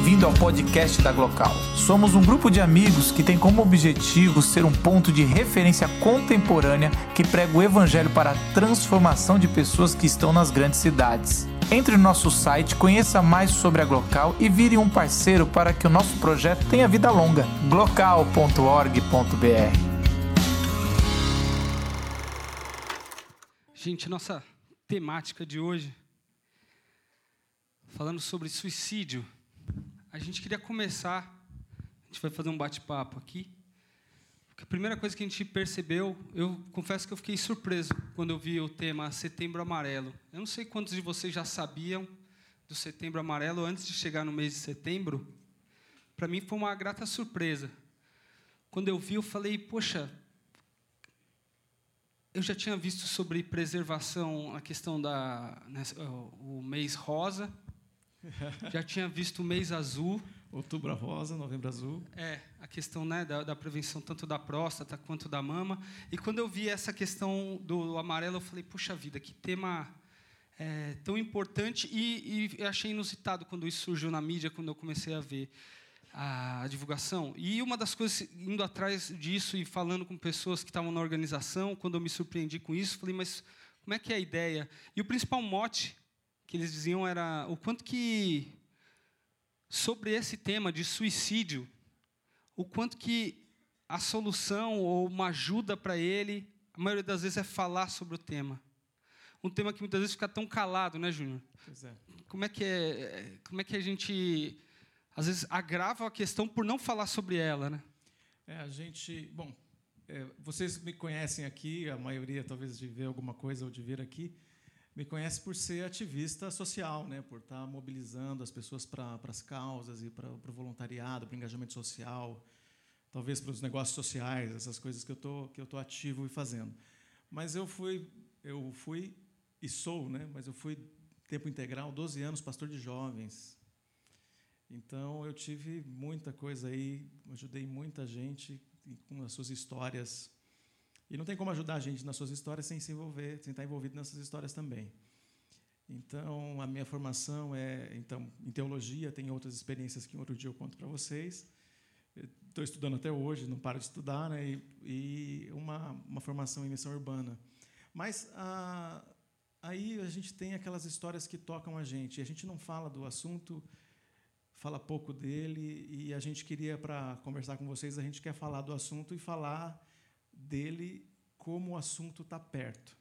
bem-vindo ao podcast da Glocal. Somos um grupo de amigos que tem como objetivo ser um ponto de referência contemporânea que prega o evangelho para a transformação de pessoas que estão nas grandes cidades. Entre no nosso site, conheça mais sobre a Glocal e vire um parceiro para que o nosso projeto tenha vida longa. glocal.org.br Gente, nossa temática de hoje, falando sobre suicídio, a gente queria começar, a gente vai fazer um bate-papo aqui. A primeira coisa que a gente percebeu, eu confesso que eu fiquei surpreso quando eu vi o tema Setembro Amarelo. Eu não sei quantos de vocês já sabiam do Setembro Amarelo antes de chegar no mês de setembro. Para mim foi uma grata surpresa. Quando eu vi, eu falei, poxa, eu já tinha visto sobre preservação a questão da né, o mês rosa, já tinha visto o mês azul. Outubro rosa, novembro azul. É, a questão né, da, da, prevenção tanto da próstata quanto da mama. E quando eu vi essa questão do amarelo, eu falei, puxa vida, que tema é, tão importante. E, e achei inusitado quando isso surgiu na mídia, quando eu comecei a ver a divulgação. E uma das coisas, indo atrás disso e falando com pessoas que estavam na organização, quando eu me surpreendi com isso, falei, mas como é que é a ideia? E o principal mote que eles diziam era o quanto que sobre esse tema de suicídio, o quanto que a solução ou uma ajuda para ele, a maioria das vezes é falar sobre o tema. Um tema que muitas vezes fica tão calado, né, Júnior? Pois é. Como é que é, como é que a gente às vezes agrava a questão por não falar sobre ela, né? É, a gente, bom, é, vocês me conhecem aqui, a maioria talvez de ver alguma coisa ou de vir aqui me conhece por ser ativista social, né? por estar mobilizando as pessoas para as causas e para o voluntariado, para o engajamento social, talvez para os negócios sociais, essas coisas que eu tô que eu tô ativo e fazendo. Mas eu fui eu fui e sou, né? Mas eu fui tempo integral, 12 anos pastor de jovens. Então eu tive muita coisa aí, ajudei muita gente com as suas histórias e não tem como ajudar a gente nas suas histórias sem se envolver, sem estar envolvido nessas histórias também. Então, a minha formação é então em teologia, tem outras experiências que outro dia eu conto para vocês. Estou estudando até hoje, não paro de estudar, né? E, e uma, uma formação em missão urbana. Mas a, aí a gente tem aquelas histórias que tocam a gente. E a gente não fala do assunto, fala pouco dele. E a gente queria, para conversar com vocês, a gente quer falar do assunto e falar dele como o assunto está perto.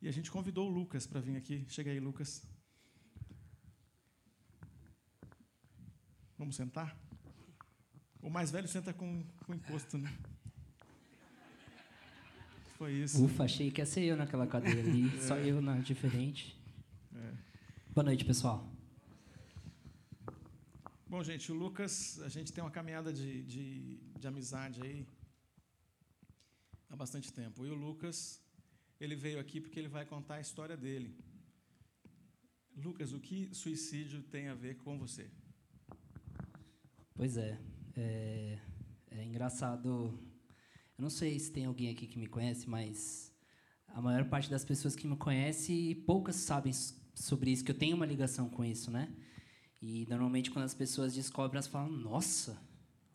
E a gente convidou o Lucas para vir aqui. Chega aí, Lucas. Vamos sentar? O mais velho senta com, com encosto, né? Foi isso. Ufa, achei que ia ser eu naquela cadeira ali, é. só eu na diferente. É. Boa noite, pessoal. Bom, gente, o Lucas, a gente tem uma caminhada de, de, de amizade aí há bastante tempo. E o Lucas, ele veio aqui porque ele vai contar a história dele. Lucas, o que suicídio tem a ver com você? Pois é, é, é engraçado. Eu não sei se tem alguém aqui que me conhece, mas a maior parte das pessoas que me conhece, poucas sabem sobre isso, que eu tenho uma ligação com isso, né? E normalmente quando as pessoas descobrem, elas falam: Nossa,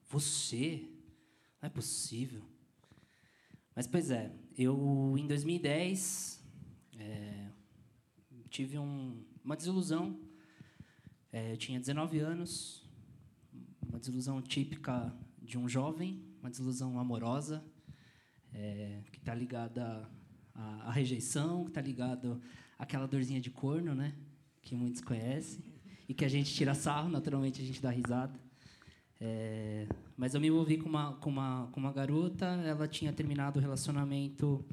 você? Não é possível. Mas, pois é, eu, em 2010, é, tive um, uma desilusão. É, eu tinha 19 anos, uma desilusão típica de um jovem, uma desilusão amorosa, é, que está ligada à, à, rejeição, que está ligada àquela dorzinha de corno, né? Que muitos conhecem, e que a gente tira sarro, naturalmente a gente dá risada. É, mas eu me envolvi com uma, com, uma, com uma garota, ela tinha terminado o relacionamento,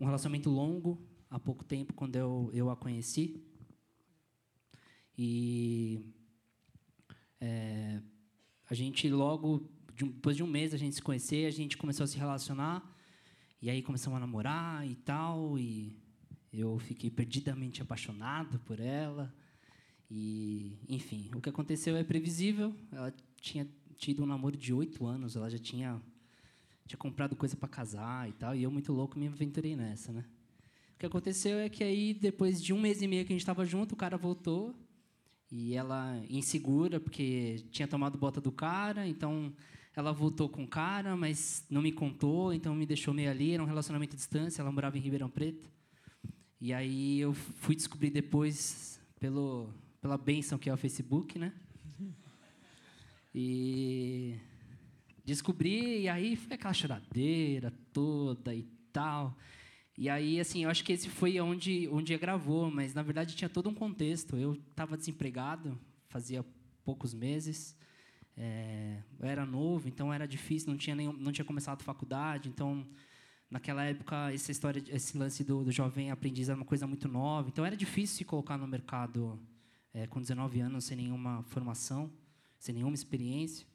um relacionamento longo, há pouco tempo, quando eu, eu a conheci. E é, a gente logo, depois de um mês a gente se conhecer, a gente começou a se relacionar, e aí começamos a namorar e tal, e eu fiquei perdidamente apaixonado por ela. E, enfim, o que aconteceu é previsível. Ela tinha tido um namoro de oito anos, ela já tinha, tinha comprado coisa para casar e tal, e eu, muito louco, me aventurei nessa, né? O que aconteceu é que aí, depois de um mês e meio que a gente estava junto, o cara voltou E ela insegura porque tinha tomado bota do cara, então ela voltou com o cara, mas não me contou, então me deixou meio ali, era um relacionamento à distância, ela morava em Ribeirão Preto. E aí eu fui descobrir depois pelo pela benção que é o Facebook, né? E descobri, e aí foi aquela choradeira toda e tal. E aí, assim, eu acho que esse foi onde, onde gravou, mas na verdade tinha todo um contexto. Eu estava desempregado, fazia poucos meses, é, eu era novo, então era difícil, não tinha, nenhum, não tinha começado faculdade, então naquela época essa história, esse lance do, do jovem aprendiz era uma coisa muito nova, então era difícil se colocar no mercado é, com 19 anos sem nenhuma formação, sem nenhuma experiência.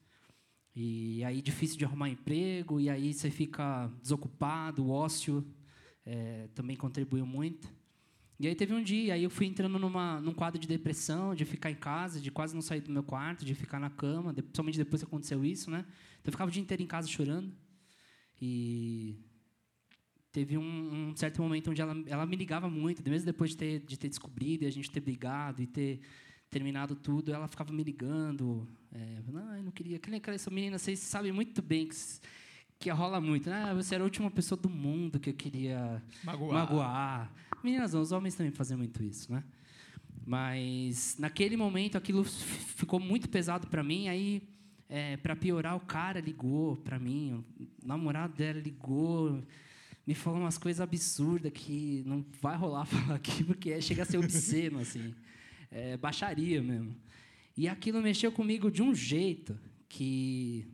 E aí difícil de arrumar emprego, e aí você fica desocupado, o ócio é, também contribuiu muito. E aí teve um dia, aí eu fui entrando numa, num quadro de depressão, de ficar em casa, de quase não sair do meu quarto, de ficar na cama, de, principalmente depois que aconteceu isso, né? Então eu ficava o dia inteiro em casa chorando. E teve um, um certo momento onde ela, ela me ligava muito, mesmo depois de ter, de ter descobrido, e a gente ter brigado e ter terminado tudo, ela ficava me ligando. É, não, eu não queria. Aquela, essa menina, vocês sabem muito bem que, que rola muito. Né? você era a última pessoa do mundo que eu queria magoar. magoar. Meninas, não, os homens também fazem muito isso, né? Mas naquele momento aquilo ficou muito pesado para mim. Aí, é, para piorar, o cara ligou para mim, o namorado dela ligou, me falou umas coisas absurdas que não vai rolar falar aqui porque chega a ser obsceno assim é, baixaria mesmo. E aquilo mexeu comigo de um jeito que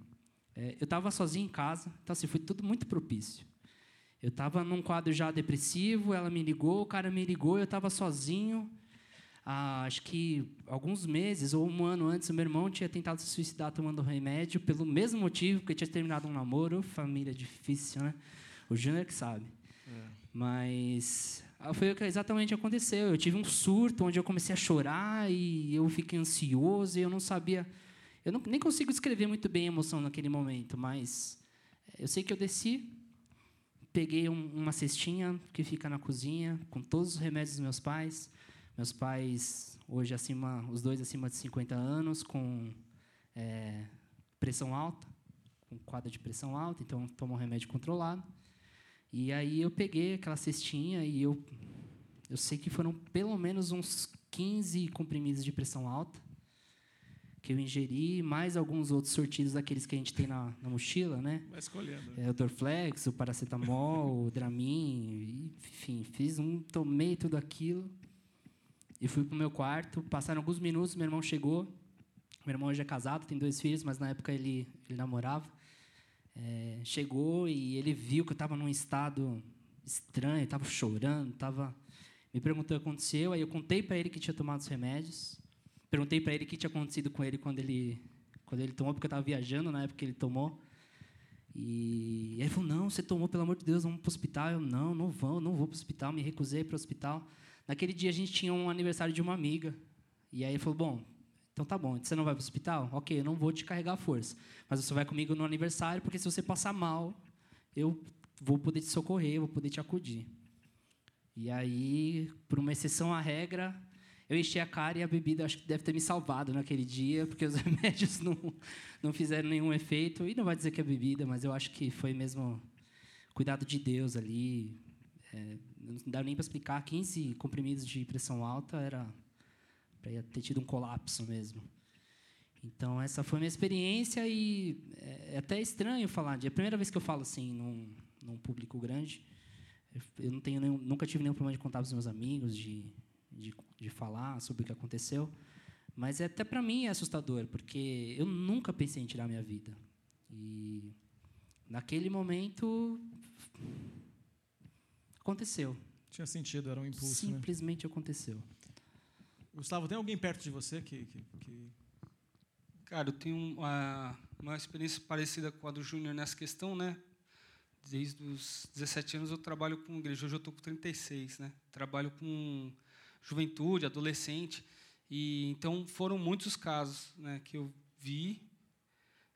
é, eu estava sozinho em casa, então assim, foi tudo muito propício. Eu estava num quadro já depressivo, ela me ligou, o cara me ligou, eu estava sozinho. Ah, acho que alguns meses ou um ano antes, o meu irmão tinha tentado se suicidar tomando remédio pelo mesmo motivo, porque tinha terminado um namoro. Família difícil, né? O Júnior que sabe. É. Mas foi o que exatamente aconteceu. Eu tive um surto onde eu comecei a chorar e eu fiquei ansioso e eu não sabia. Eu não, nem consigo descrever muito bem a emoção naquele momento, mas eh, eu sei que eu desci, peguei um, uma cestinha que fica na cozinha com todos os remédios dos meus pais. Meus pais hoje acima, os dois acima de 50 anos, com é, pressão alta, com quadro de pressão alta, então tomam remédio controlado. E aí eu peguei aquela cestinha e eu, eu sei que foram pelo menos uns 15 comprimidos de pressão alta que eu ingeri, mais alguns outros sortidos daqueles que a gente tem na, na mochila, né? Vai escolhendo. É, o Dorflex, o paracetamol, o Dramin, enfim, fiz um, tomei tudo aquilo e fui para o meu quarto. Passaram alguns minutos, meu irmão chegou. Meu irmão hoje é casado, tem dois filhos, mas na época ele, ele namorava é, chegou e ele viu que eu estava num estado estranho, estava chorando, estava me perguntou o que aconteceu. Aí eu contei para ele que tinha tomado os remédios. Perguntei para ele o que tinha acontecido com ele quando ele quando ele tomou, porque eu estava viajando na época que ele tomou. E ele falou: Não, você tomou, pelo amor de Deus, vamos para o hospital. Eu: Não, não vou, não vou para o hospital. Me recusei para o hospital. Naquele dia a gente tinha um aniversário de uma amiga. E aí ele falou: Bom, então tá bom, você não vai para o hospital? Ok, eu não vou te carregar a força. Mas você vai comigo no aniversário, porque se você passar mal, eu vou poder te socorrer, vou poder te acudir. E aí, por uma exceção à regra, eu enchi a cara e a bebida acho que deve ter me salvado naquele dia, porque os remédios não, não fizeram nenhum efeito. E não vai dizer que é bebida, mas eu acho que foi mesmo cuidado de Deus ali. É, não dá nem para explicar. 15 comprimidos de pressão alta era para ter tido um colapso mesmo. Então, essa foi a minha experiência e é, é até estranho falar. É a primeira vez que eu falo assim num, num público grande. Eu não tenho nenhum, nunca tive nenhum problema de contar para os meus amigos, de, de, de falar sobre o que aconteceu. Mas é, até para mim é assustador, porque eu nunca pensei em tirar minha vida. E naquele momento aconteceu. Tinha sentido, era um impulso. Né? Simplesmente né? aconteceu. Gustavo, tem alguém perto de você que. que, que... Cara, eu tenho uma, uma experiência parecida com a do Júnior nessa questão, né? Desde os 17 anos eu trabalho com igreja, hoje eu estou com 36, né? Trabalho com juventude, adolescente. E então foram muitos casos né, que eu vi.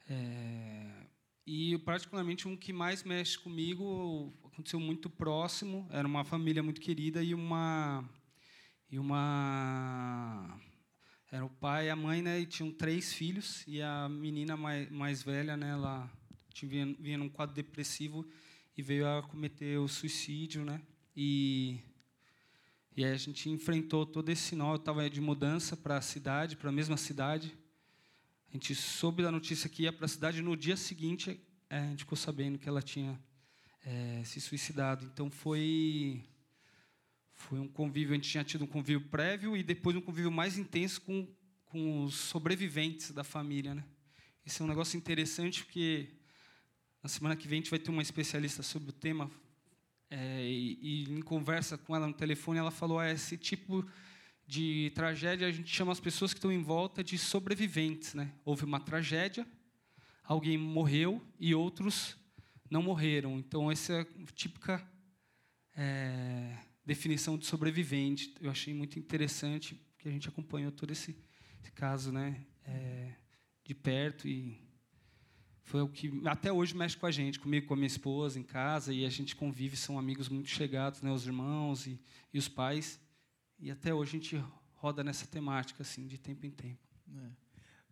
É, e particularmente um que mais mexe comigo aconteceu muito próximo. Era uma família muito querida e uma e uma Era o pai e a mãe, né? E tinham três filhos. E a menina mais, mais velha, né? Ela tinha, vinha num quadro depressivo e veio a cometer o suicídio, né? E, e aí a gente enfrentou todo esse nó. Eu estava de mudança para a cidade, para a mesma cidade. A gente soube da notícia que ia para a cidade. No dia seguinte, é, a gente ficou sabendo que ela tinha é, se suicidado. Então foi foi um convívio. A gente tinha tido um convívio prévio e depois um convívio mais intenso com com os sobreviventes da família, né? Esse é um negócio interessante porque na semana que vem a gente vai ter uma especialista sobre o tema é, e, e, em conversa com ela no telefone ela falou ah, esse tipo de tragédia a gente chama as pessoas que estão em volta de sobreviventes, né? Houve uma tragédia, alguém morreu e outros não morreram. Então essa é a típica é, definição de sobrevivente. Eu achei muito interessante que a gente acompanhou todo esse, esse caso, né? É, de perto e foi o que até hoje mexe com a gente, comigo, com a minha esposa em casa e a gente convive, são amigos muito chegados, né? Os irmãos e, e os pais. E até hoje a gente roda nessa temática, assim, de tempo em tempo. É.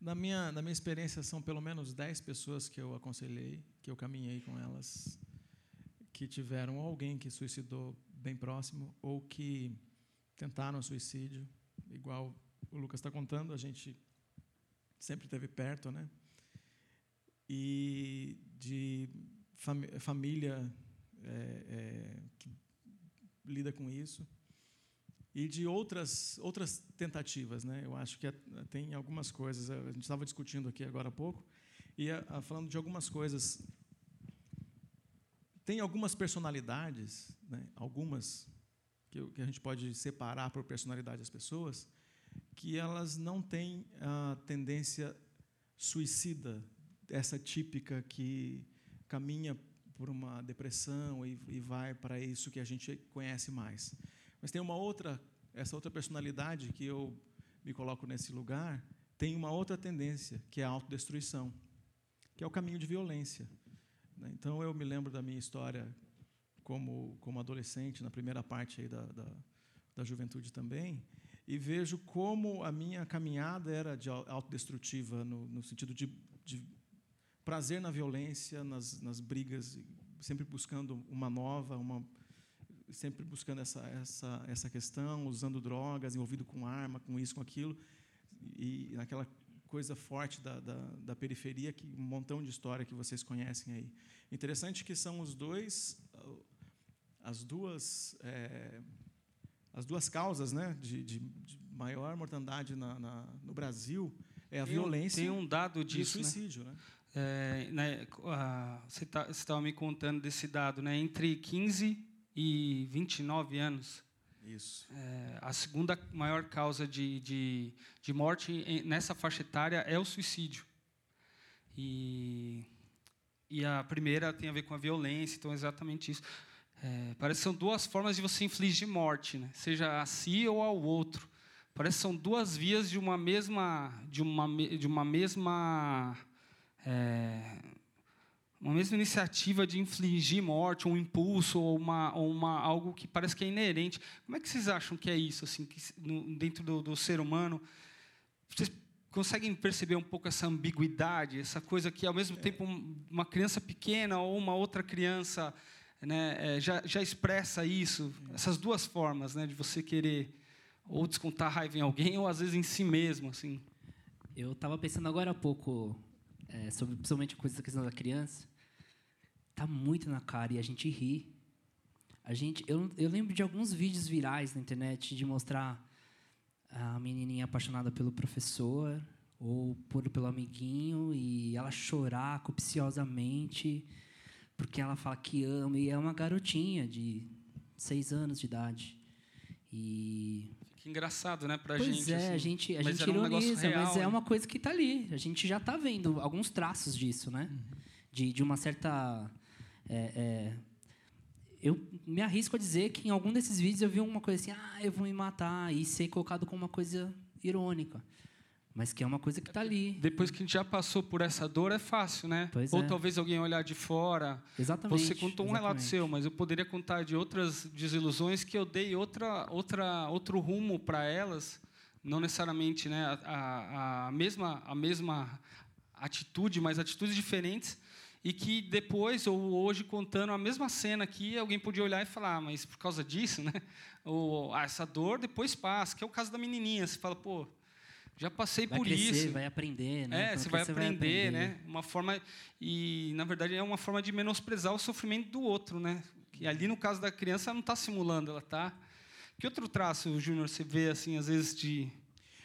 Na minha, na minha experiência, são pelo menos 10 pessoas que eu aconselhei, que eu caminhei com elas, que tiveram alguém que suicidou bem próximo ou que tentaram suicídio, igual o Lucas está contando, a gente sempre esteve perto, né? E de fam família é, é, que lida com isso e de outras outras tentativas, né? Eu acho que é, tem algumas coisas. A gente estava discutindo aqui agora há pouco e a, a, falando de algumas coisas. Tem algumas personalidades, né? Algumas que, que a gente pode separar por personalidade das pessoas, que elas não têm a tendência suicida, essa típica que caminha por uma depressão e, e vai para isso que a gente conhece mais. Mas tem uma outra, essa outra personalidade que eu me coloco nesse lugar, tem uma outra tendência, que é a autodestruição, que é o caminho de violência. Né? Então, eu me lembro da minha história como, como adolescente, na primeira parte aí da, da, da juventude também, e vejo como a minha caminhada era de autodestrutiva, no, no sentido de, de prazer na violência, nas, nas brigas, sempre buscando uma nova, uma sempre buscando essa, essa, essa questão, usando drogas, envolvido com arma, com isso, com aquilo, e naquela coisa forte da, da, da, periferia, que um montão de história que vocês conhecem aí. Interessante que são os dois, as duas, é, as duas causas, né, de, de, de maior mortandade na, na, no Brasil é a tem violência. tem um dado disso, e o suicídio, né? né? É, né, você tá, estava me contando desse dado, né? Entre 15 e 29 anos. Isso. É, a segunda maior causa de, de, de morte nessa faixa etária é o suicídio. E, e a primeira tem a ver com a violência, então é exatamente isso. É, parece que são duas formas de você infligir morte, né? seja a si ou ao outro. Parece que são duas vias de uma mesma, de uma, de uma mesma é, uma mesma iniciativa de infligir morte, um impulso ou uma, ou uma algo que parece que é inerente. Como é que vocês acham que é isso, assim, que, no, dentro do, do, ser humano? Vocês conseguem perceber um pouco essa ambiguidade, essa coisa que, ao mesmo é. tempo, uma criança pequena ou uma outra criança né, é, já, já expressa isso, é. essas duas formas, né, de você querer ou descontar raiva em alguém ou às vezes em si mesmo, assim. Eu estava pensando agora há pouco é, sobre principalmente a coisa da questão da criança, tá muito na cara e a gente ri. A gente, eu, eu lembro de alguns vídeos virais na internet de mostrar a menininha apaixonada pelo professor ou por pelo amiguinho e ela chorar copiosamente porque ela fala que ama e é uma garotinha de seis anos de idade e que engraçado, né, pra pois gente. É, assim. a gente, a gente ironiza, um mas é uma coisa que está ali. A gente já está vendo alguns traços disso, né? Uhum. De, de uma certa. É, é, eu me arrisco a dizer que em algum desses vídeos eu vi uma coisa assim, ah, eu vou me matar, e ser colocado como uma coisa irônica. Mas que é uma coisa que está ali. Depois que a gente já passou por essa dor, é fácil, né? Pois Ou é. talvez alguém olhar de fora. Exatamente. Você contou um exatamente. relato seu, mas eu poderia contar de outras desilusões que eu dei outra, outra, outro rumo para elas, não necessariamente né, a, a, mesma, a mesma atitude, mas atitudes diferentes, e que depois, ou hoje, contando a mesma cena aqui, alguém podia olhar e falar, ah, mas por causa disso, né? ou ah, essa dor depois passa, que é o caso da menininha. Você fala, pô, já passei vai por crescer, isso. Vai aprender, né? É, você vai, aprender, vai aprender, né? Uma forma e na verdade é uma forma de menosprezar o sofrimento do outro, né? Que ali no caso da criança ela não está simulando, ela está. Que outro traço, Júnior, você vê assim às vezes de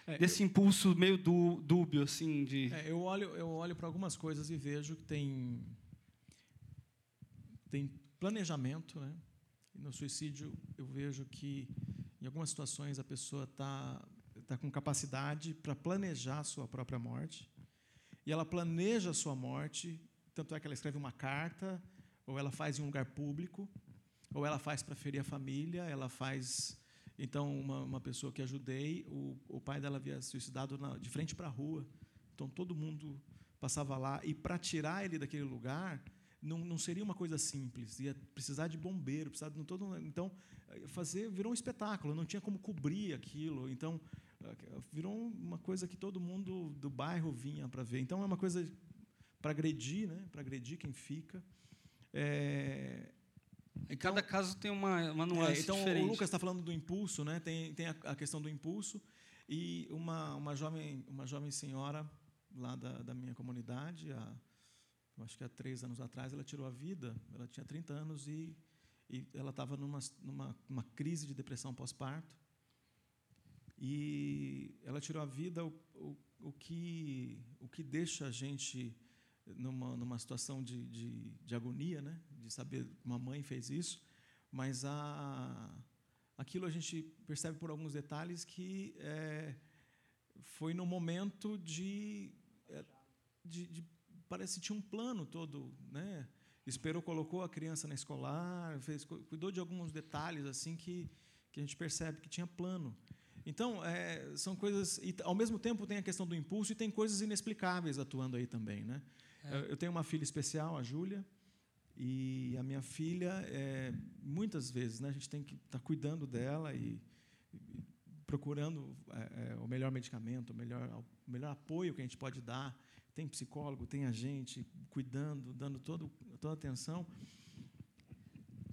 é, desse eu, impulso meio dú, dúbio assim de. É, eu olho eu olho para algumas coisas e vejo que tem tem planejamento, né? E no suicídio eu vejo que em algumas situações a pessoa está está com capacidade para planejar a sua própria morte. E ela planeja a sua morte, tanto é que ela escreve uma carta, ou ela faz em um lugar público, ou ela faz para ferir a família, ela faz. Então, uma, uma pessoa que ajudei, o, o pai dela havia suicidado na, de frente para a rua. Então, todo mundo passava lá. E para tirar ele daquele lugar, não, não seria uma coisa simples. Ia precisar de bombeiro, precisar de todo. Então, fazer virou um espetáculo. Não tinha como cobrir aquilo. Então, virou uma coisa que todo mundo do bairro vinha para ver. Então é uma coisa para agredir, né? Para agredir quem fica. É, em cada então, caso tem uma, uma nuance é, então diferente. o Lucas está falando do impulso, né? Tem, tem a, a, questão do impulso e uma, uma jovem uma jovem senhora lá da, da minha comunidade, há, acho que há três anos atrás, ela tirou a vida. Ela tinha 30 anos e, e ela estava numa, numa uma crise de depressão pós-parto e ela tirou a vida, o, o, o, que, o que deixa a gente numa, numa situação de, de, de agonia, né? de saber que uma mãe fez isso, mas a, aquilo a gente percebe por alguns detalhes que é, foi no momento de, é, de, de, parece que tinha um plano todo, né? Esperou, colocou a criança na escolar, fez, cuidou de alguns detalhes assim que, que a gente percebe que tinha plano. Então, é, são coisas. E, ao mesmo tempo, tem a questão do impulso e tem coisas inexplicáveis atuando aí também. Né? É. Eu tenho uma filha especial, a Júlia, e a minha filha, é, muitas vezes, né, a gente tem que estar tá cuidando dela e, e procurando é, é, o melhor medicamento, o melhor, o melhor apoio que a gente pode dar. Tem psicólogo, tem a gente cuidando, dando todo, toda a atenção.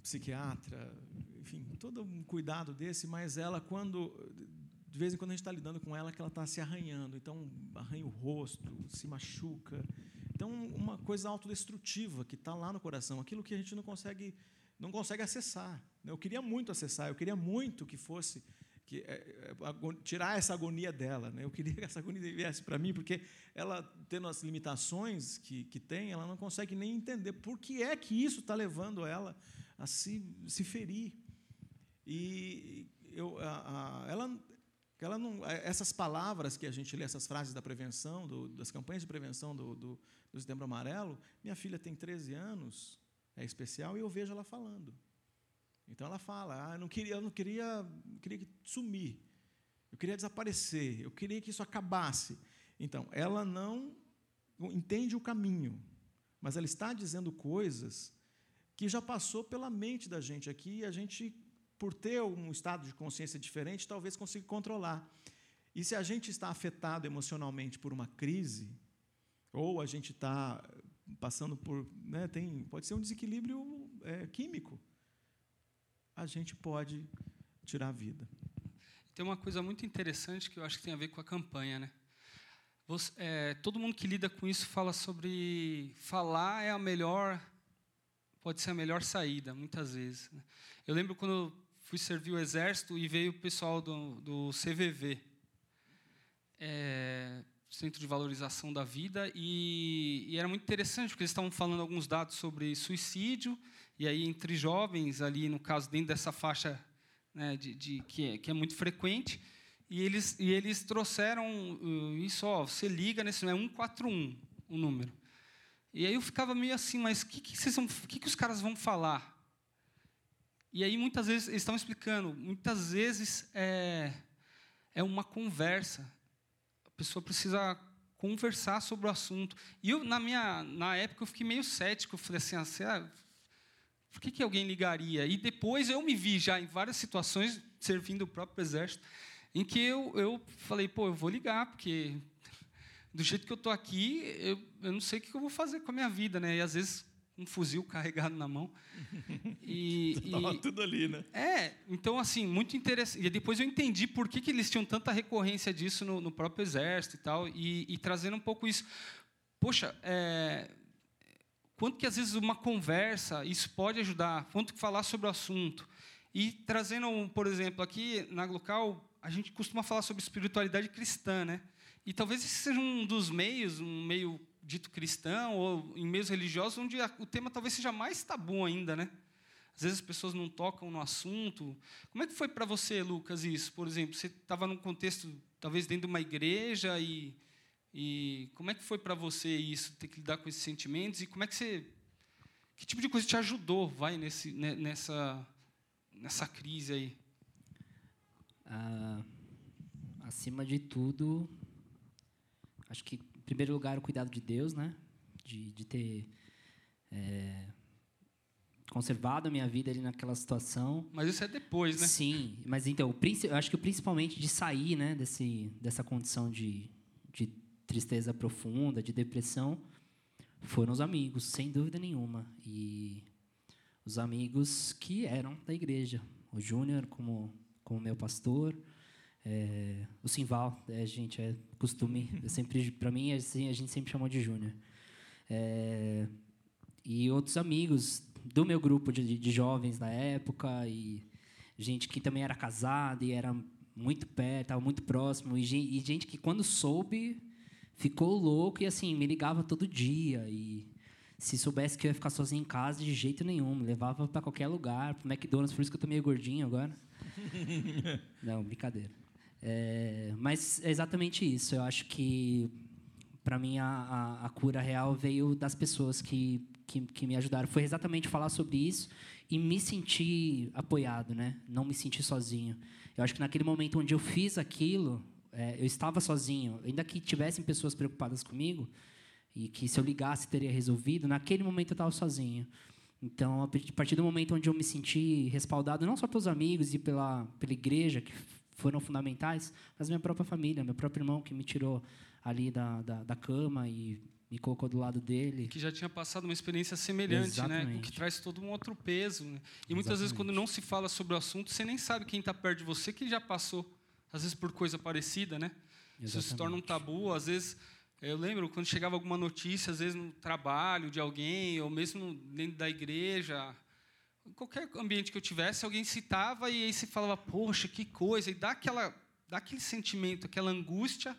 Psiquiatra, enfim, todo um cuidado desse, mas ela, quando de vez em quando a gente está lidando com ela que ela está se arranhando, então arranha o rosto, se machuca. Então, uma coisa autodestrutiva que está lá no coração, aquilo que a gente não consegue, não consegue acessar. Né? Eu queria muito acessar, eu queria muito que fosse que, é, é, tirar essa agonia dela. Né? Eu queria que essa agonia viesse para mim, porque ela, tendo as limitações que, que tem, ela não consegue nem entender por que é que isso está levando ela a se, se ferir. E eu, a, a, ela, ela não, é, essas palavras que a gente lê, essas frases da prevenção, do, das campanhas de prevenção do, do, do Setembro Amarelo, minha filha tem 13 anos, é especial, e eu vejo ela falando. Então ela fala: ah, eu não queria, eu não queria, queria sumir, eu queria desaparecer, eu queria que isso acabasse. Então ela não entende o caminho, mas ela está dizendo coisas que já passou pela mente da gente aqui e a gente por ter um estado de consciência diferente, talvez consiga controlar. E se a gente está afetado emocionalmente por uma crise, ou a gente está passando por. Né, tem, pode ser um desequilíbrio é, químico, a gente pode tirar a vida. Tem uma coisa muito interessante que eu acho que tem a ver com a campanha. Né? Você, é, todo mundo que lida com isso fala sobre falar é a melhor pode ser a melhor saída, muitas vezes. Né? Eu lembro quando fui servir o exército e veio o pessoal do, do CVV, é, Centro de Valorização da Vida, e, e, era muito interessante porque eles estavam falando alguns dados sobre suicídio e aí entre jovens ali no caso dentro dessa faixa né, de, de que, é, que é muito frequente e eles e eles trouxeram uh, isso ó, você liga nesse é 141 o número. E aí eu ficava meio assim mas o que que, que que os caras vão falar e aí, muitas vezes, eles estão explicando, muitas vezes é, é uma conversa. A pessoa precisa conversar sobre o assunto. E eu, na minha na época, eu fiquei meio cético. Eu falei assim, ah, por que, que alguém ligaria? E depois eu me vi já em várias situações, servindo o próprio exército, em que eu, eu falei, pô, eu vou ligar, porque do jeito que eu estou aqui, eu, eu não sei o que eu vou fazer com a minha vida, né? E às vezes um fuzil carregado na mão. E, Estava tudo ali, né? É, então, assim, muito interessante. E depois eu entendi por que, que eles tinham tanta recorrência disso no, no próprio exército e tal, e, e trazendo um pouco isso. Poxa, é, quanto que às vezes uma conversa, isso pode ajudar, quanto que falar sobre o assunto. E trazendo, por exemplo, aqui na local, a gente costuma falar sobre espiritualidade cristã, né? E talvez esse seja um dos meios, um meio dito cristão ou em meios religiosos, onde o tema talvez seja mais tabu ainda, né? Às vezes as pessoas não tocam no assunto. Como é que foi para você, Lucas, isso? Por exemplo, você estava num contexto, talvez dentro de uma igreja, e, e como é que foi para você isso, ter que lidar com esses sentimentos? E como é que você. Que tipo de coisa te ajudou, vai, nesse, nessa, nessa crise aí? Ah, acima de tudo, acho que primeiro lugar, o cuidado de Deus, né? De, de ter é, conservado a minha vida ali naquela situação. Mas isso é depois, né? Sim, mas então, eu acho que principalmente de sair, né, desse, dessa condição de, de tristeza profunda, de depressão, foram os amigos, sem dúvida nenhuma. E os amigos que eram da igreja. O Júnior como, como meu pastor, é, o Simval, é, gente, é costume. Sempre, para mim, assim, a gente sempre chamou de Júnior. É, e outros amigos do meu grupo de, de jovens na época e gente que também era casada e era muito perto, estava muito próximo e gente, e gente que quando soube ficou louco e assim me ligava todo dia e se soubesse que eu ia ficar sozinho em casa de jeito nenhum, me levava para qualquer lugar, para McDonald's, por isso que eu tô meio gordinho agora. Não, brincadeira. É, mas é exatamente isso. Eu acho que, para mim, a, a, a, cura real veio das pessoas que, que, que, me ajudaram. Foi exatamente falar sobre isso e me sentir apoiado, né? Não me sentir sozinho. Eu acho que naquele momento onde eu fiz aquilo, é, eu estava sozinho. Ainda que tivessem pessoas preocupadas comigo e que se eu ligasse teria resolvido, naquele momento eu estava sozinho. Então, a partir do momento onde eu me senti respaldado, não só pelos amigos e pela, pela igreja, que foram fundamentais, mas minha própria família, meu próprio irmão que me tirou ali da, da, da cama e me colocou do lado dele. Que já tinha passado uma experiência semelhante, Exatamente. né? O que traz todo um outro peso. Né? E muitas Exatamente. vezes, quando não se fala sobre o assunto, você nem sabe quem está perto de você que já passou, às vezes por coisa parecida, né? Exatamente. Isso se torna um tabu. Às vezes, eu lembro quando chegava alguma notícia, às vezes no trabalho de alguém, ou mesmo dentro da igreja, em qualquer ambiente que eu tivesse, alguém citava e aí se falava, poxa, que coisa, e dá, aquela, dá aquele sentimento, aquela angústia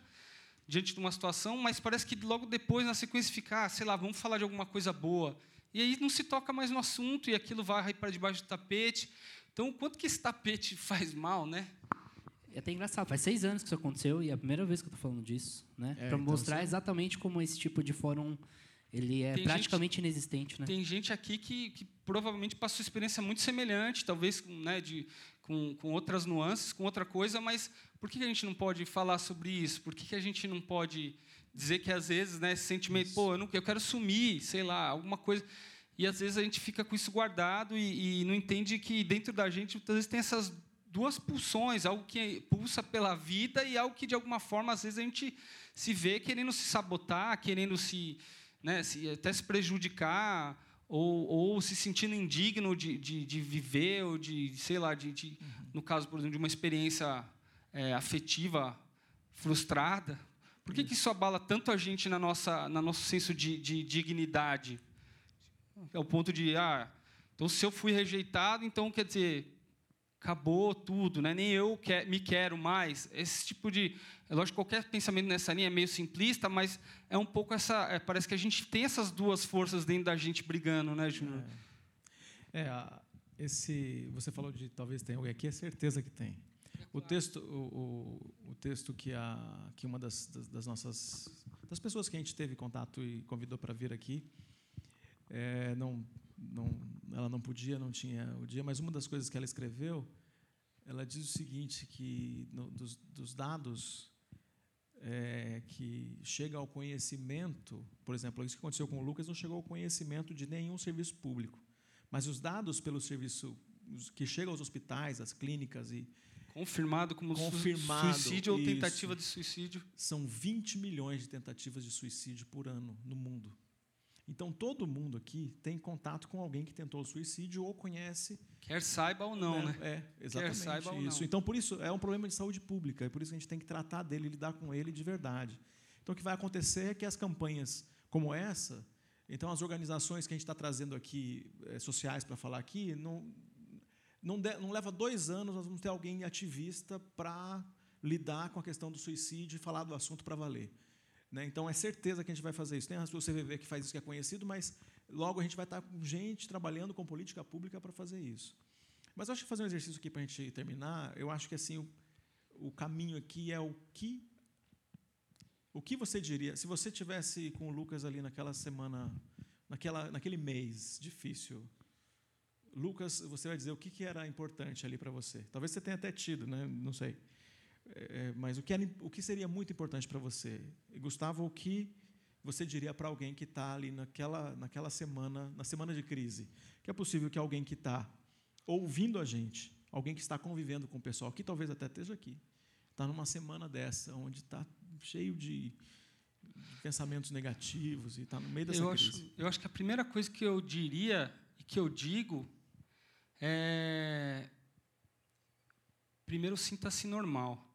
diante de uma situação, mas parece que logo depois, na sequência, fica, ah, sei lá, vamos falar de alguma coisa boa. E aí não se toca mais no assunto e aquilo vai para debaixo do tapete. Então, quanto que esse tapete faz mal, né? É até engraçado, faz seis anos que isso aconteceu e é a primeira vez que eu estou falando disso, né? É, para então mostrar exatamente como esse tipo de fórum ele é tem praticamente gente, inexistente, né? Tem gente aqui que, que provavelmente passou experiência muito semelhante, talvez né, de, com, com outras nuances, com outra coisa, mas por que a gente não pode falar sobre isso? Por que a gente não pode dizer que, às vezes, né, esse sentimento, isso. pô, eu, não, eu quero sumir, sei lá, alguma coisa... E, às vezes, a gente fica com isso guardado e, e não entende que, dentro da gente, muitas vezes, tem essas duas pulsões, algo que pulsa pela vida e algo que, de alguma forma, às vezes, a gente se vê querendo se sabotar, querendo se né, se, até se prejudicar ou, ou se sentindo indigno de, de, de viver ou de, sei lá, de, de uhum. no caso, por exemplo, de uma experiência é, afetiva frustrada. Por que, que isso abala tanto a gente na nossa, na nosso senso de, de dignidade? É o ponto de, ah, então se eu fui rejeitado, então quer dizer, acabou tudo, né? nem eu quer, me quero mais. Esse tipo de. É lógico, qualquer pensamento nessa linha é meio simplista, mas é um pouco essa. É, parece que a gente tem essas duas forças dentro da gente brigando, né, Júnior? É, é, esse. Você falou de talvez tenha alguém aqui, é certeza que tem. O texto, o, o, o, texto que, a, que uma das, das, das, nossas das pessoas que a gente teve contato e convidou para vir aqui, é, não não, ela não podia, não tinha o dia, mas uma das coisas que ela escreveu, ela diz o seguinte, que no, dos, dos, dados é, que chega ao conhecimento, por exemplo, isso que aconteceu com o Lucas não chegou ao conhecimento de nenhum serviço público, mas os dados pelo serviço que chega aos hospitais, às clínicas e Confirmado como Confirmado, suicídio ou tentativa de suicídio. São 20 milhões de tentativas de suicídio por ano no mundo. Então, todo mundo aqui tem contato com alguém que tentou suicídio ou conhece. Quer saiba ou não, né? É, exatamente saiba ou isso. não. Então, por isso, é um problema de saúde pública. É por isso que a gente tem que tratar dele, lidar com ele de verdade. Então, o que vai acontecer é que as campanhas como essa, então, as organizações que a gente está trazendo aqui, eh, sociais, para falar aqui, não, não, de- não leva dois anos, nós vamos ter alguém ativista para lidar com a questão do suicídio e falar do assunto para valer. Né? Então, é certeza que a gente vai fazer isso. Tem a sua CVV que faz isso, que é conhecido, mas logo a gente vai estar com gente trabalhando com política pública para fazer isso. Mas eu acho que fazer um exercício aqui para a gente terminar, eu acho que assim o, o caminho aqui é o que o que você diria se você tivesse com o Lucas ali naquela semana, naquela naquele mês difícil. Lucas, você vai dizer o que, que era importante ali para você. Talvez você tenha até tido, né? Não sei. É, mas o que, era, o que seria muito importante para você? E, Gustavo, o que você diria para alguém que está ali naquela, naquela semana, na semana de crise? Que é possível que alguém que está ouvindo a gente, alguém que está convivendo com o pessoal, que talvez até esteja aqui, está numa semana dessa, onde está cheio de, pensamentos negativos e está no meio dessa Eu crise. acho, eu acho que a primeira coisa que eu diria e que eu digo é. Primeiro, sinta-se normal.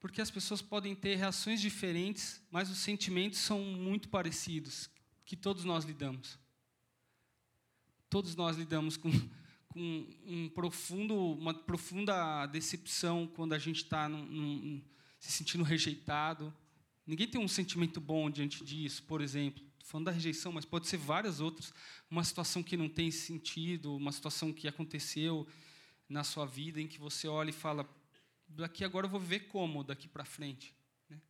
Porque as pessoas podem ter reações diferentes, mas os sentimentos são muito parecidos, que todos nós lidamos. Todos nós lidamos com, com um profundo, uma profunda decepção quando a gente está se sentindo rejeitado. Ninguém tem um sentimento bom diante disso, por exemplo. Tô falando da rejeição, mas pode ser várias outras. Uma situação que não tem sentido, uma situação que aconteceu na sua vida em que você olha e fala: daqui agora eu vou viver como daqui para frente. Né?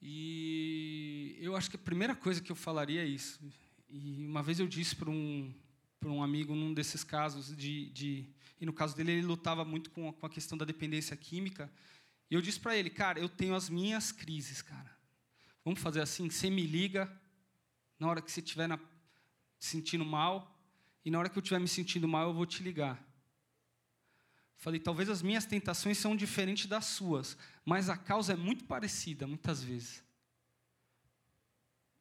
E eu acho que a primeira coisa que eu falaria é isso. E uma vez eu disse para um para um amigo num desses casos de, de e no caso dele ele lutava muito com a, com a questão da dependência química e eu disse para ele cara eu tenho as minhas crises cara vamos fazer assim você me liga na hora que você estiver sentindo mal e na hora que eu estiver me sentindo mal eu vou te ligar falei talvez as minhas tentações são diferentes das suas mas a causa é muito parecida muitas vezes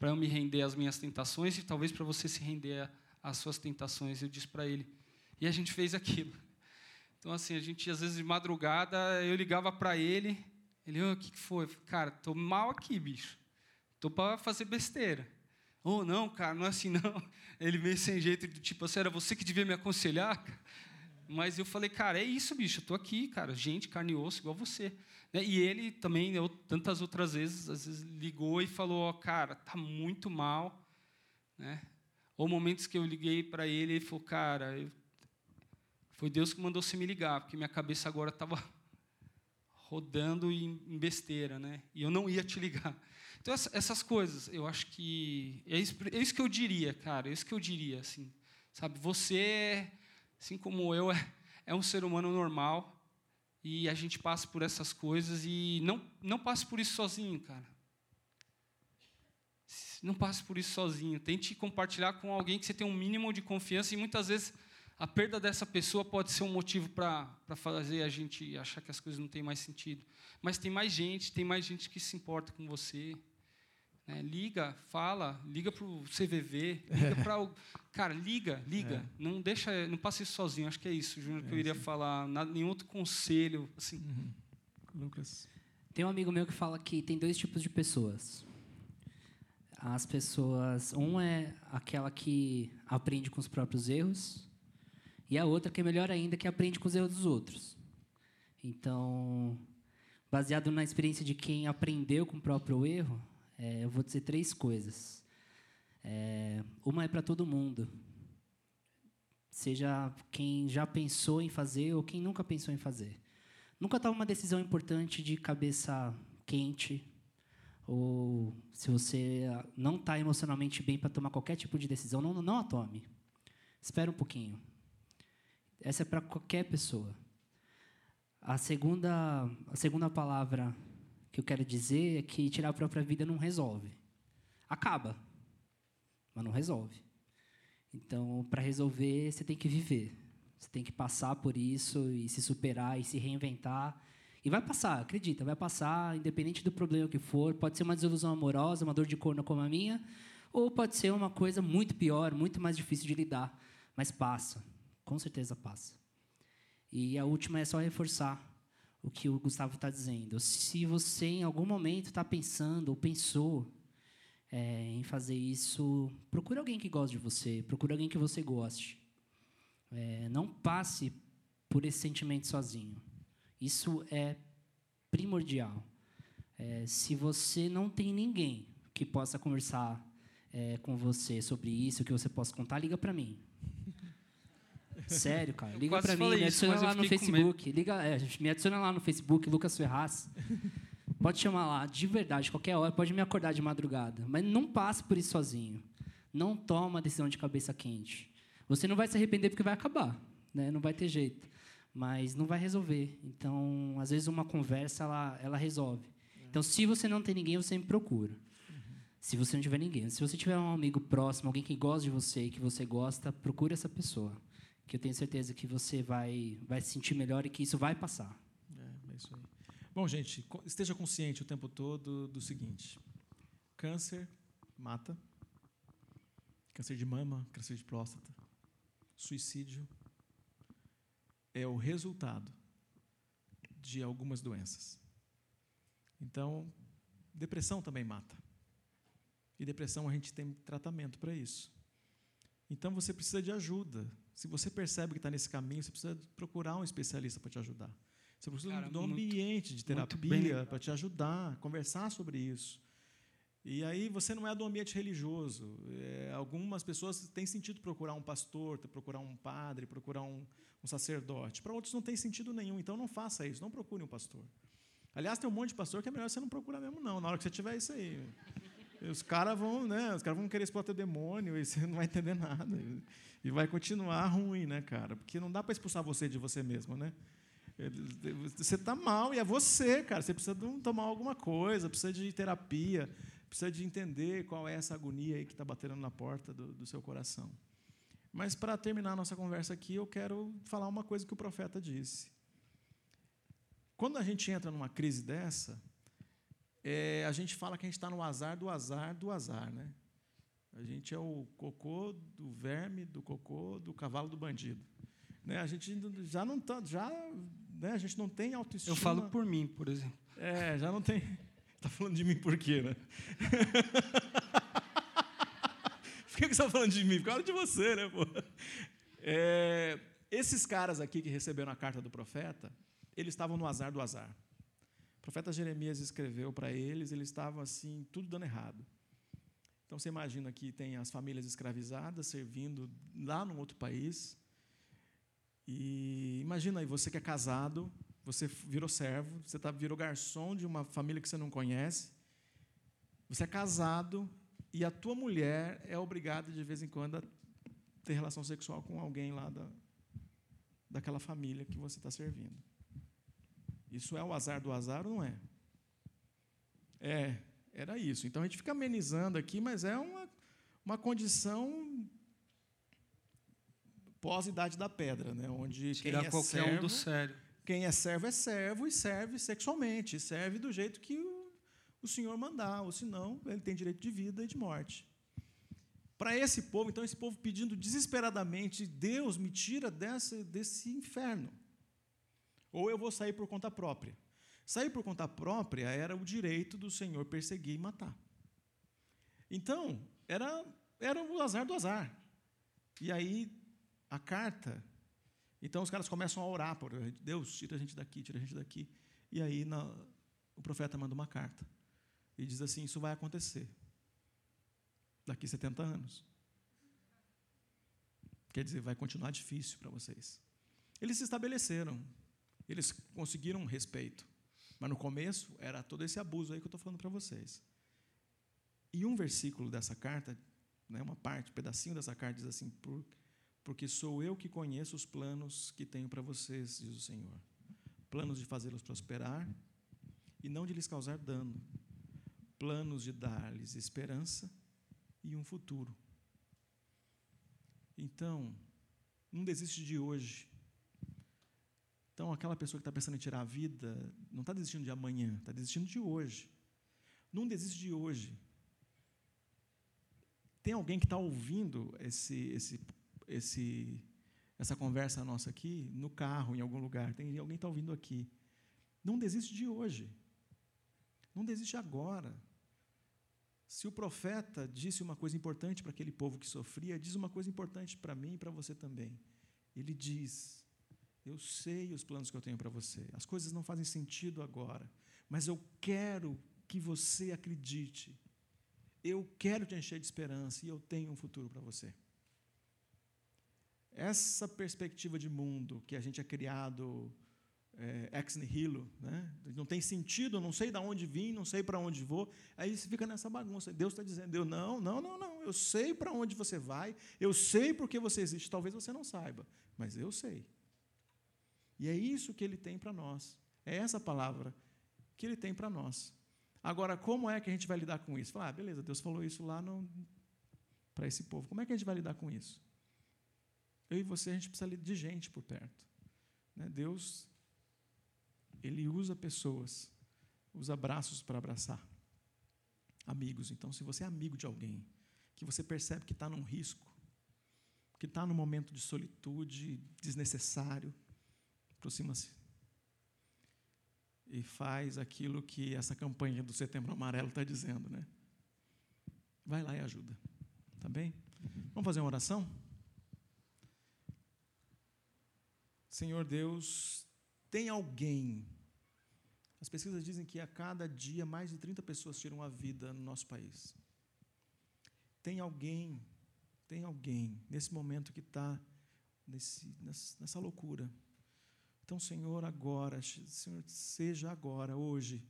para eu me render às minhas tentações e talvez para você se render às suas tentações. Eu disse para ele. E a gente fez aquilo. Então, assim, a gente, às vezes, de madrugada, eu ligava para ele. Ele, o que que foi? Cara, tô mal aqui, bicho. Tô para fazer besteira. Oh, não, cara, não é assim, não. Ele meio sem jeito, tipo assim, era você que devia me aconselhar. Mas eu falei, cara, é isso, bicho, eu tô aqui, cara, gente, carne e osso, igual você. Né? E ele também, eu, tantas outras vezes, às vezes ligou e falou, ó, cara, tá muito mal, né? Ou momentos que eu liguei para ele, ele falou, cara, eu... foi Deus que mandou você me ligar, porque minha cabeça agora estava rodando em besteira, né? E eu não ia te ligar. Então essa- essas coisas, eu acho que é isso, é isso que eu diria, cara, é isso que eu diria, assim, sabe? Você, assim como eu, é, é um ser humano normal e a gente passa por essas coisas e não não passe por isso sozinho, cara. Não passe por isso sozinho. Tente compartilhar com alguém que você tem um mínimo de confiança e muitas vezes a perda dessa pessoa pode ser um motivo para fazer a gente achar que as coisas não têm mais sentido. Mas tem mais gente, tem mais gente que se importa com você. Né? Liga, fala, liga para o CVV, liga para o. Cara, liga, liga. Não deixa, não passe isso sozinho. Acho que é isso, Júnior, que eu iria falar. Nada, nenhum outro conselho. Assim, Lucas. Tem um amigo meu que fala que tem dois tipos de pessoas. As pessoas, um é aquela que aprende com os próprios erros e a outra que é melhor ainda que aprende com os erros dos outros. Então, baseado na experiência de quem aprendeu com o próprio erro, é, eu vou dizer três coisas. É, uma é para todo mundo, seja quem já pensou em fazer ou quem nunca pensou em fazer. Nunca toma uma decisão importante de cabeça quente, ou se você não está emocionalmente bem para tomar qualquer tipo de decisão, não, não a tome. Espera um pouquinho. Essa é para qualquer pessoa. A segunda, a segunda palavra que eu quero dizer é que tirar a própria vida não resolve. Acaba, mas não resolve. Então, para resolver, você tem que viver. Você tem que passar por isso e se superar e se reinventar. E vai passar, acredita, vai passar, independente do problema que for. Pode ser uma desilusão amorosa, uma dor de corno como a minha, ou pode ser uma coisa muito pior, muito mais difícil de lidar. Mas passa, com certeza passa. E a última é só reforçar o que o Gustavo está dizendo. Se você em algum momento está pensando ou pensou é, em fazer isso, procure alguém que goste de você, procure alguém que você goste. É, não passe por esse sentimento sozinho. Isso é primordial. É, se você não tem ninguém que possa conversar é, com você sobre isso, que você possa contar, liga para mim. Sério, cara. Liga para mim, me adiciona isso, lá no Facebook. Liga, é, me adiciona lá no Facebook, Lucas Ferraz. Pode chamar lá, de verdade, qualquer hora, pode me acordar de madrugada. Mas não passe por isso sozinho. Não toma decisão de cabeça quente. Você não vai se arrepender porque vai acabar, né? não vai ter jeito. Mas não vai resolver. Então, às vezes, uma conversa ela, ela resolve. Então, se você não tem ninguém, você me procura. Se você não tiver ninguém. Se você tiver um amigo próximo, alguém que gosta de você e que você gosta, procure essa pessoa. Que eu tenho certeza que você vai, vai se sentir melhor e que isso vai passar. É, é isso aí. Bom, gente, esteja consciente o tempo todo do seguinte: câncer mata, câncer de mama, câncer de próstata, suicídio é o resultado de algumas doenças. Então, depressão também mata. E depressão a gente tem tratamento para isso. Então você precisa de ajuda. Se você percebe que está nesse caminho, você precisa procurar um especialista para te ajudar. Você precisa Cara, de um ambiente de terapia para te ajudar, conversar sobre isso. E aí você não é do ambiente religioso. É, algumas pessoas têm sentido procurar um pastor, procurar um padre, procurar um, um sacerdote. Para outros não tem sentido nenhum. Então não faça isso. Não procure um pastor. Aliás, tem um monte de pastor que é melhor você não procurar mesmo não. Na hora que você tiver isso aí, os caras vão, né? Os caras vão querer explorar teu demônio e você não vai entender nada. E vai continuar ruim, né, cara? Porque não dá para expulsar você de você mesmo, né? Você está mal e é você, cara. Você precisa tomar alguma coisa, precisa de terapia, precisa de entender qual é essa agonia aí que está batendo na porta do, do seu coração. Mas para terminar a nossa conversa aqui, eu quero falar uma coisa que o profeta disse. Quando a gente entra numa crise dessa, é, a gente fala que a gente está no azar do azar do azar, né? A gente é o cocô do verme, do cocô, do cavalo do bandido. Né? A gente já não tá, já, né? A gente não tem autoestima. Eu falo por mim, por exemplo. É, já não tem. Está falando de mim por quê, né? por que você está falando de mim? Por causa de você, né, pô? É, esses caras aqui que receberam a carta do profeta, eles estavam no azar do azar. O profeta Jeremias escreveu para eles, eles estavam assim, tudo dando errado. Então você imagina que tem as famílias escravizadas servindo lá num outro país. E imagina aí, você que é casado, você virou servo, você tá, virou garçom de uma família que você não conhece. Você é casado e a tua mulher é obrigada de vez em quando a ter relação sexual com alguém lá da, daquela família que você está servindo. Isso é o azar do azar ou não é? É, era isso. Então a gente fica amenizando aqui, mas é uma, uma condição pós-idade da pedra, né? onde Tirar quem é qualquer servo, um do sério. Quem é servo é servo e serve sexualmente, serve do jeito que o, o Senhor mandar, ou senão ele tem direito de vida e de morte. Para esse povo, então, esse povo pedindo desesperadamente, Deus me tira dessa, desse inferno ou eu vou sair por conta própria. Sair por conta própria era o direito do Senhor perseguir e matar. Então, era, era o azar do azar. E aí, a carta. Então, os caras começam a orar por Deus, tira a gente daqui, tira a gente daqui. E aí, na, o profeta manda uma carta. E diz assim: Isso vai acontecer. Daqui 70 anos. Quer dizer, vai continuar difícil para vocês. Eles se estabeleceram eles conseguiram respeito. Mas no começo era todo esse abuso aí que eu estou falando para vocês. E um versículo dessa carta, né, uma parte, um pedacinho dessa carta diz assim: Por, Porque sou eu que conheço os planos que tenho para vocês, diz o Senhor. Planos de fazê-los prosperar e não de lhes causar dano. Planos de dar-lhes esperança e um futuro. Então, não desiste de hoje Então, aquela pessoa que está pensando em tirar a vida, não está desistindo de amanhã, está desistindo de hoje. Não desiste de hoje. Tem alguém que está ouvindo esse, esse, esse, essa conversa nossa aqui no carro, em algum lugar? Tem alguém que está ouvindo aqui. Não desiste de hoje. Não desiste agora. Se o profeta disse uma coisa importante para aquele povo que sofria, diz uma coisa importante para mim e para você também. Ele diz: Eu sei os planos que eu tenho para você. As coisas não fazem sentido agora, mas eu quero que você acredite. Eu quero te encher de esperança e eu tenho um futuro para você. Essa perspectiva de mundo que a gente é criado é, ex nihilo, né? não tem sentido, eu não sei de onde vim, não sei para onde vou, aí você fica nessa bagunça. Deus está dizendo, eu não, não, não, não, eu sei para onde você vai, eu sei porque você existe, talvez você não saiba, mas eu sei. E é isso que ele tem para nós, é essa palavra que ele tem para nós. Agora, como é que a gente vai lidar com isso? Falar, ah, beleza, Deus falou isso lá para esse povo, como é que a gente vai lidar com isso? Eu e você, a gente precisa de gente por perto. Né? Deus ele usa pessoas, usa braços para abraçar. Amigos. Então, se você é amigo de alguém, que você percebe que está num risco, que está num momento de solitude desnecessário, aproxima-se e faz aquilo que essa campanha do Setembro Amarelo está dizendo, né? Vai lá e ajuda, tá bem? Vamos fazer uma oração? Senhor Deus, tem alguém. As pesquisas dizem que a cada dia mais de 30 pessoas tiram a vida no nosso país. Tem alguém, tem alguém nesse momento que está nessa loucura. Então, Senhor, agora, Senhor, seja agora, hoje,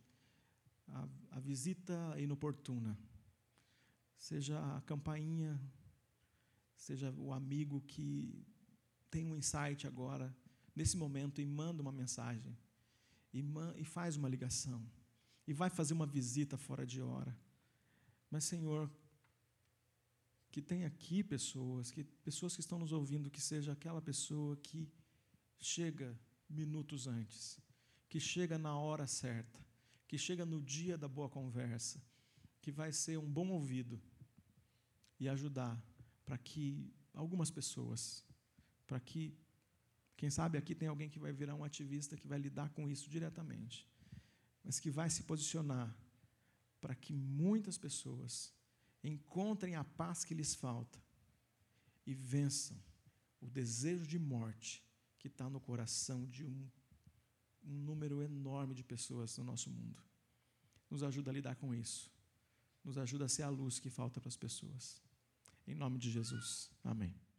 a, a visita inoportuna, seja a campainha, seja o amigo que tem um insight agora nesse momento e manda uma mensagem, e, e faz uma ligação, e vai fazer uma visita fora de hora. Mas, Senhor, que tem aqui pessoas, que pessoas que estão nos ouvindo, que seja aquela pessoa que chega minutos antes, que chega na hora certa, que chega no dia da boa conversa, que vai ser um bom ouvido e ajudar para que algumas pessoas, para que quem sabe aqui tem alguém que vai virar um ativista que vai lidar com isso diretamente, mas que vai se posicionar para que muitas pessoas encontrem a paz que lhes falta e vençam o desejo de morte que está no coração de um, um número enorme de pessoas no nosso mundo. Nos ajuda a lidar com isso. Nos ajuda a ser a luz que falta para as pessoas. Em nome de Jesus. Amém.